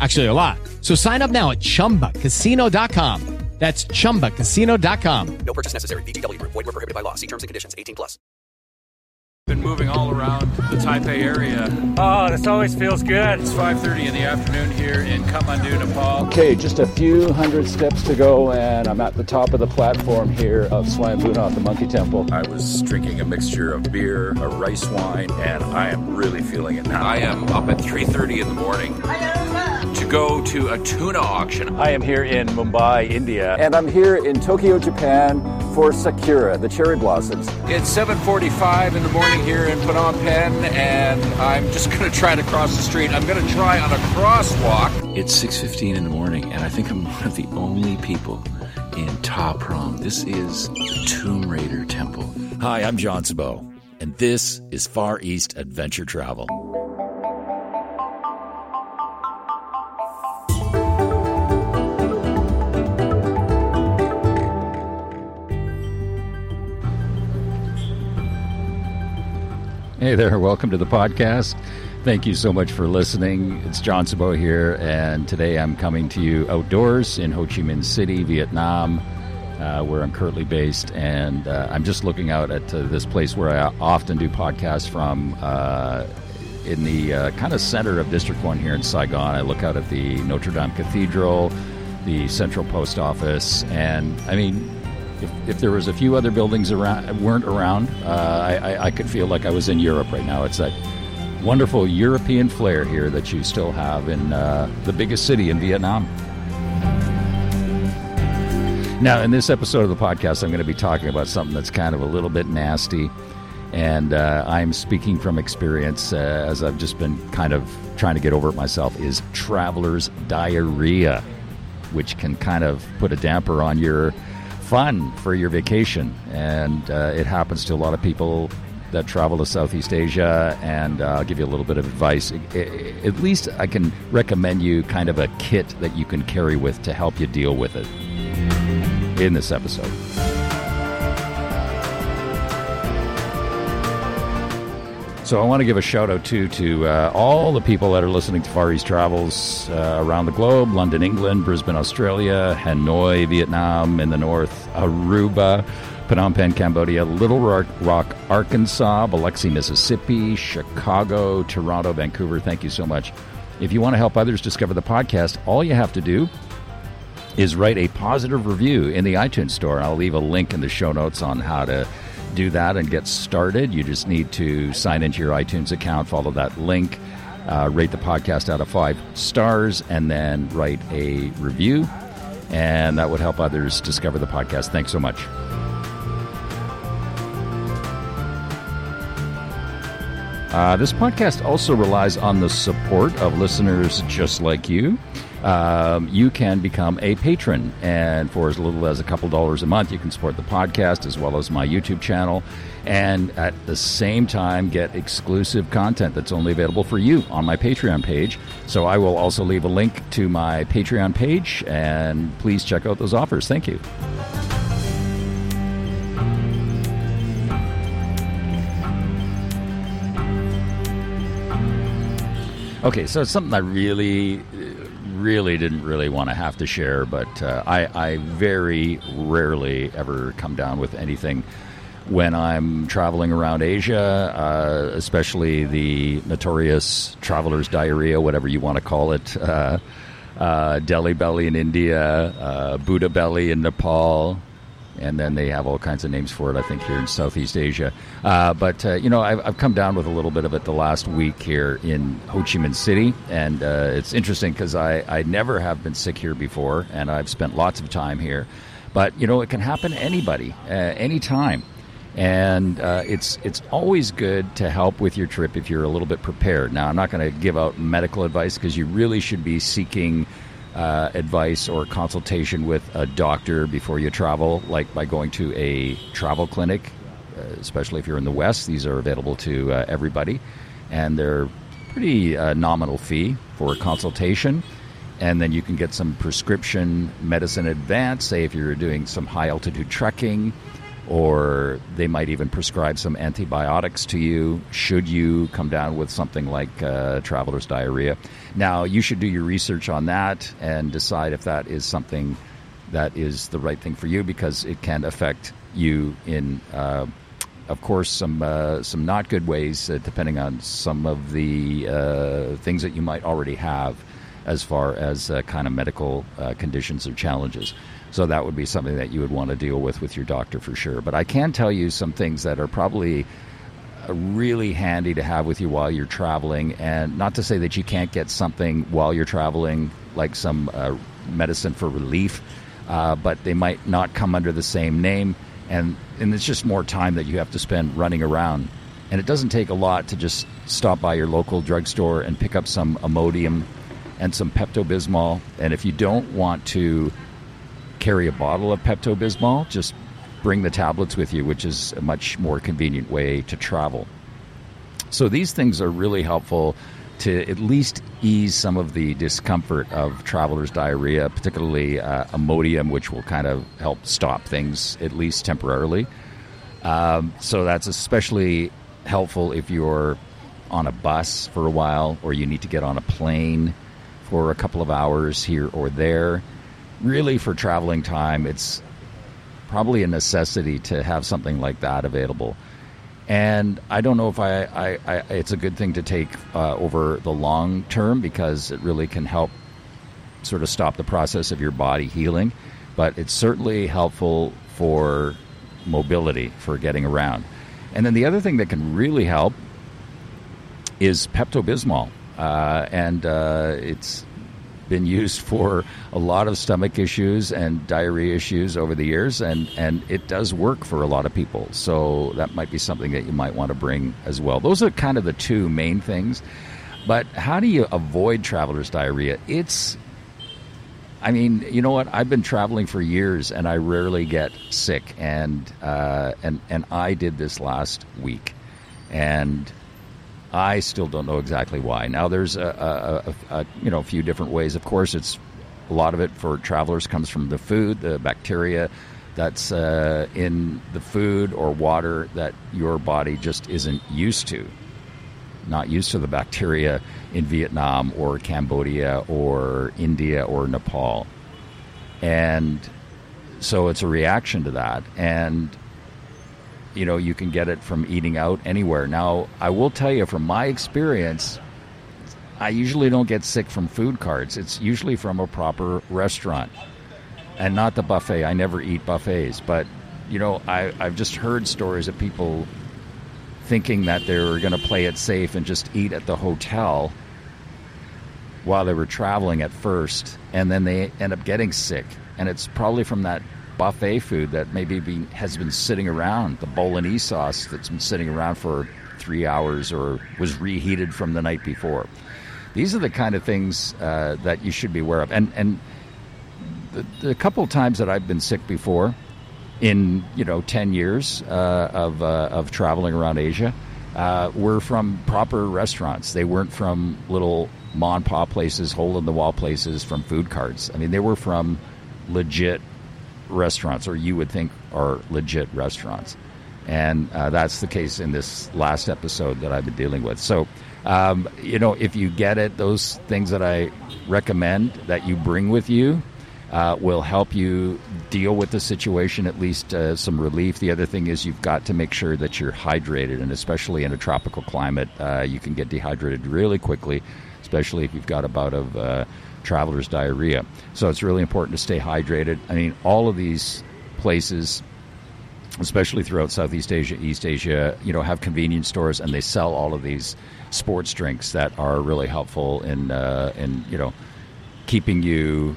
Actually, a lot. So sign up now at ChumbaCasino.com. That's ChumbaCasino.com. No purchase necessary. VGW. Void were prohibited by law. See terms and conditions. 18 plus. Been moving all around the Taipei area. Oh, this always feels good. It's 5.30 in the afternoon here in Kathmandu, Nepal. Okay, just a few hundred steps to go, and I'm at the top of the platform here of Swayambhunath, the Monkey Temple. I was drinking a mixture of beer, a rice wine, and I am really feeling it now. I am up at 3.30 in the morning to go to a tuna auction. I am here in Mumbai, India, and I'm here in Tokyo, Japan for Sakura, the cherry blossoms. It's 7.45 in the morning here in Phnom Penh, and I'm just going to try to cross the street. I'm going to try on a crosswalk. It's 6.15 in the morning, and I think I'm one of the only people in Ta Prohm. This is the Tomb Raider Temple. Hi, I'm John Sabo, and this is Far East Adventure Travel. Hey there, welcome to the podcast. Thank you so much for listening. It's John Sabo here, and today I'm coming to you outdoors in Ho Chi Minh City, Vietnam, uh, where I'm currently based. And uh, I'm just looking out at uh, this place where I often do podcasts from uh, in the uh, kind of center of District 1 here in Saigon. I look out at the Notre Dame Cathedral, the Central Post Office, and I mean, if, if, there was a few other buildings around weren't around, uh, I, I, could feel like I was in Europe right now. It's that wonderful European flair here that you still have in uh, the biggest city in Vietnam. Now, in this episode of the podcast, I'm going to be talking about something that's kind of a little bit nasty, and uh, I'm speaking from experience uh, as I've just been kind of trying to get over it myself. Is traveler's diarrhea, which can kind of put a damper on your fun for your vacation. And uh, it happens to a lot of people that travel to Southeast Asia. And uh, I'll give you a little bit of advice. At least I can recommend you kind of a kit that you can carry with to help you deal with it in this episode. So I want to give a shout out too to uh, all the people that are listening to Far East Travels uh, around the globe: London, England, Brisbane, Australia, Hanoi, Vietnam in the north, Aruba, Phnom Penh, Cambodia, Little Rock, Rock, Arkansas, Biloxi, Mississippi, Chicago, Toronto, Vancouver. Thank you so much. If you want to help others discover the podcast, all you have to do is write a positive review in the iTunes store. I'll leave a link in the show notes on how to do that and get started. You just need to sign into your iTunes account, follow that link, uh, rate the podcast out of five stars, and then write a review. And that would help others discover the podcast. Thanks so much. Uh, this podcast also relies on the support of listeners just like you. Um, you can become a patron, and for as little as a couple dollars a month, you can support the podcast as well as my YouTube channel, and at the same time get exclusive content that's only available for you on my Patreon page. So I will also leave a link to my Patreon page, and please check out those offers. Thank you. Okay, so it's something I really, really didn't really want to have to share, but uh, I, I very rarely ever come down with anything when I'm traveling around Asia, uh, especially the notorious traveler's diarrhea, whatever you want to call it, uh, uh, Delhi belly in India, uh, Buddha belly in Nepal, and then they have all kinds of names for it. I think here in Southeast Asia, uh, but uh, you know I've, I've, come down with a little bit of it the last week here in Ho Chi Minh City, and uh, it's interesting because I I never have been sick here before, and I've spent lots of time here, but you know it can happen to anybody, uh, anytime. And uh, it's it's always good to help with your trip if you're a little bit prepared. Now, I'm not going to give out medical advice because you really should be seeking uh, advice or consultation with a doctor before you travel, like by going to a travel clinic, uh, especially if you're in the West. These are available to uh, everybody, and they're pretty uh, nominal fee for a consultation. And then you can get some prescription medicine advance, say if you're doing some high altitude trekking or they might even prescribe some antibiotics to you should you come down with something like uh, traveler's diarrhea. Now, you should do your research on that and decide if that is something that is the right thing for you because it can affect you in, uh, of course, some uh, some not good ways, uh, depending on some of the uh, things that you might already have as far as uh, kind of medical conditions or challenges. So that would be something that you would want to deal with with your doctor for sure. But I can tell you some things that are probably uh, really handy to have with you while you're traveling. And not to say that you can't get something while you're traveling, like some uh, medicine for relief, uh, but they might not come under the same name. And, and it's just more time that you have to spend running around. And it doesn't take a lot to just stop by your local drugstore and pick up some Imodium and some Pepto Bismol. And if you don't want to carry a bottle of Pepto Bismol, just bring the tablets with you, which is a much more convenient way to travel. So these things are really helpful to at least ease some of the discomfort of traveler's diarrhea, particularly uh, Imodium, which will kind of help stop things at least temporarily. Um, so that's especially helpful if you're on a bus for a while or you need to get on a plane for a couple of hours here or there really for traveling time, it's probably a necessity to have something like that available. And I don't know if I, I, I it's a good thing to take uh, over the long term because it really can help sort of stop the process of your body healing. But it's certainly helpful for mobility, for getting around. And then the other thing that can really help is Pepto Bismol. Uh, and uh, it's been used for a lot of stomach issues and diarrhea issues over the years, and, and it does work for a lot of people. So that might be something that you might want to bring as well. Those are kind of the two main things. But how do you avoid traveler's diarrhea? It's I mean, you know what? I've been traveling for years, and I rarely get sick. And uh, and and I did this last week, and I still don't know exactly why. Now, there's a, a, a, you know a few different ways. Of course, it's a lot of it for travelers comes from the food, the bacteria that's uh, in the food or water that your body just isn't used to. Not used to the bacteria in Vietnam or Cambodia or India or Nepal. And so it's a reaction to that. And you know you can get it from eating out anywhere. Now, I will tell you from my experience, I usually don't get sick from food carts. It's usually from a proper restaurant, and not the buffet. I never eat buffets, but you know I, I've just heard stories of people thinking that they were going to play it safe and just eat at the hotel while they were traveling at first, and then they end up getting sick. And it's probably from that buffet food that maybe be, has been sitting around, the bolognese sauce that's been sitting around for three hours or was reheated from the night before. These are the kind of things uh, that you should be aware of. And and the, the couple of times that I've been sick before, in you know ten years uh, of uh, of traveling around Asia, uh, were from proper restaurants. They weren't from little mom and pop places, hole in the wall places, from food carts. I mean, they were from legit restaurants, or you would think are legit restaurants. And uh, that's the case in this last episode that I've been dealing with. So, um, you know, if you get it, those things that I recommend that you bring with you uh, will help you deal with the situation, at least uh, some relief. The other thing is you've got to make sure that you're hydrated, and especially in a tropical climate, uh, you can get dehydrated really quickly, especially if you've got a bout of uh, traveler's diarrhea. So it's really important to stay hydrated. I mean, all of these places especially throughout Southeast Asia, East Asia, you know, have convenience stores and they sell all of these sports drinks that are really helpful in uh, in you know keeping you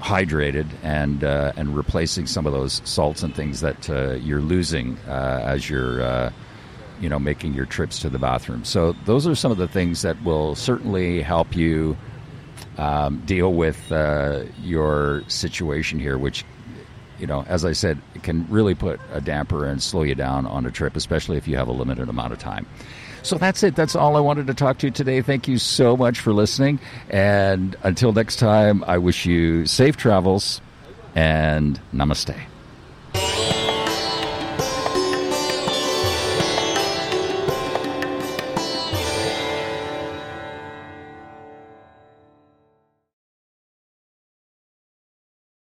hydrated and uh, and replacing some of those salts and things that uh, you're losing uh, as you're uh, you know making your trips to the bathroom. So those are some of the things that will certainly help you um, deal with uh, your situation here, which you know, as I said, can really put a damper and slow you down on a trip, especially if you have a limited amount of time. So that's it. That's all I wanted to talk to you today. Thank you so much for listening. And until next time, I wish you safe travels and namaste.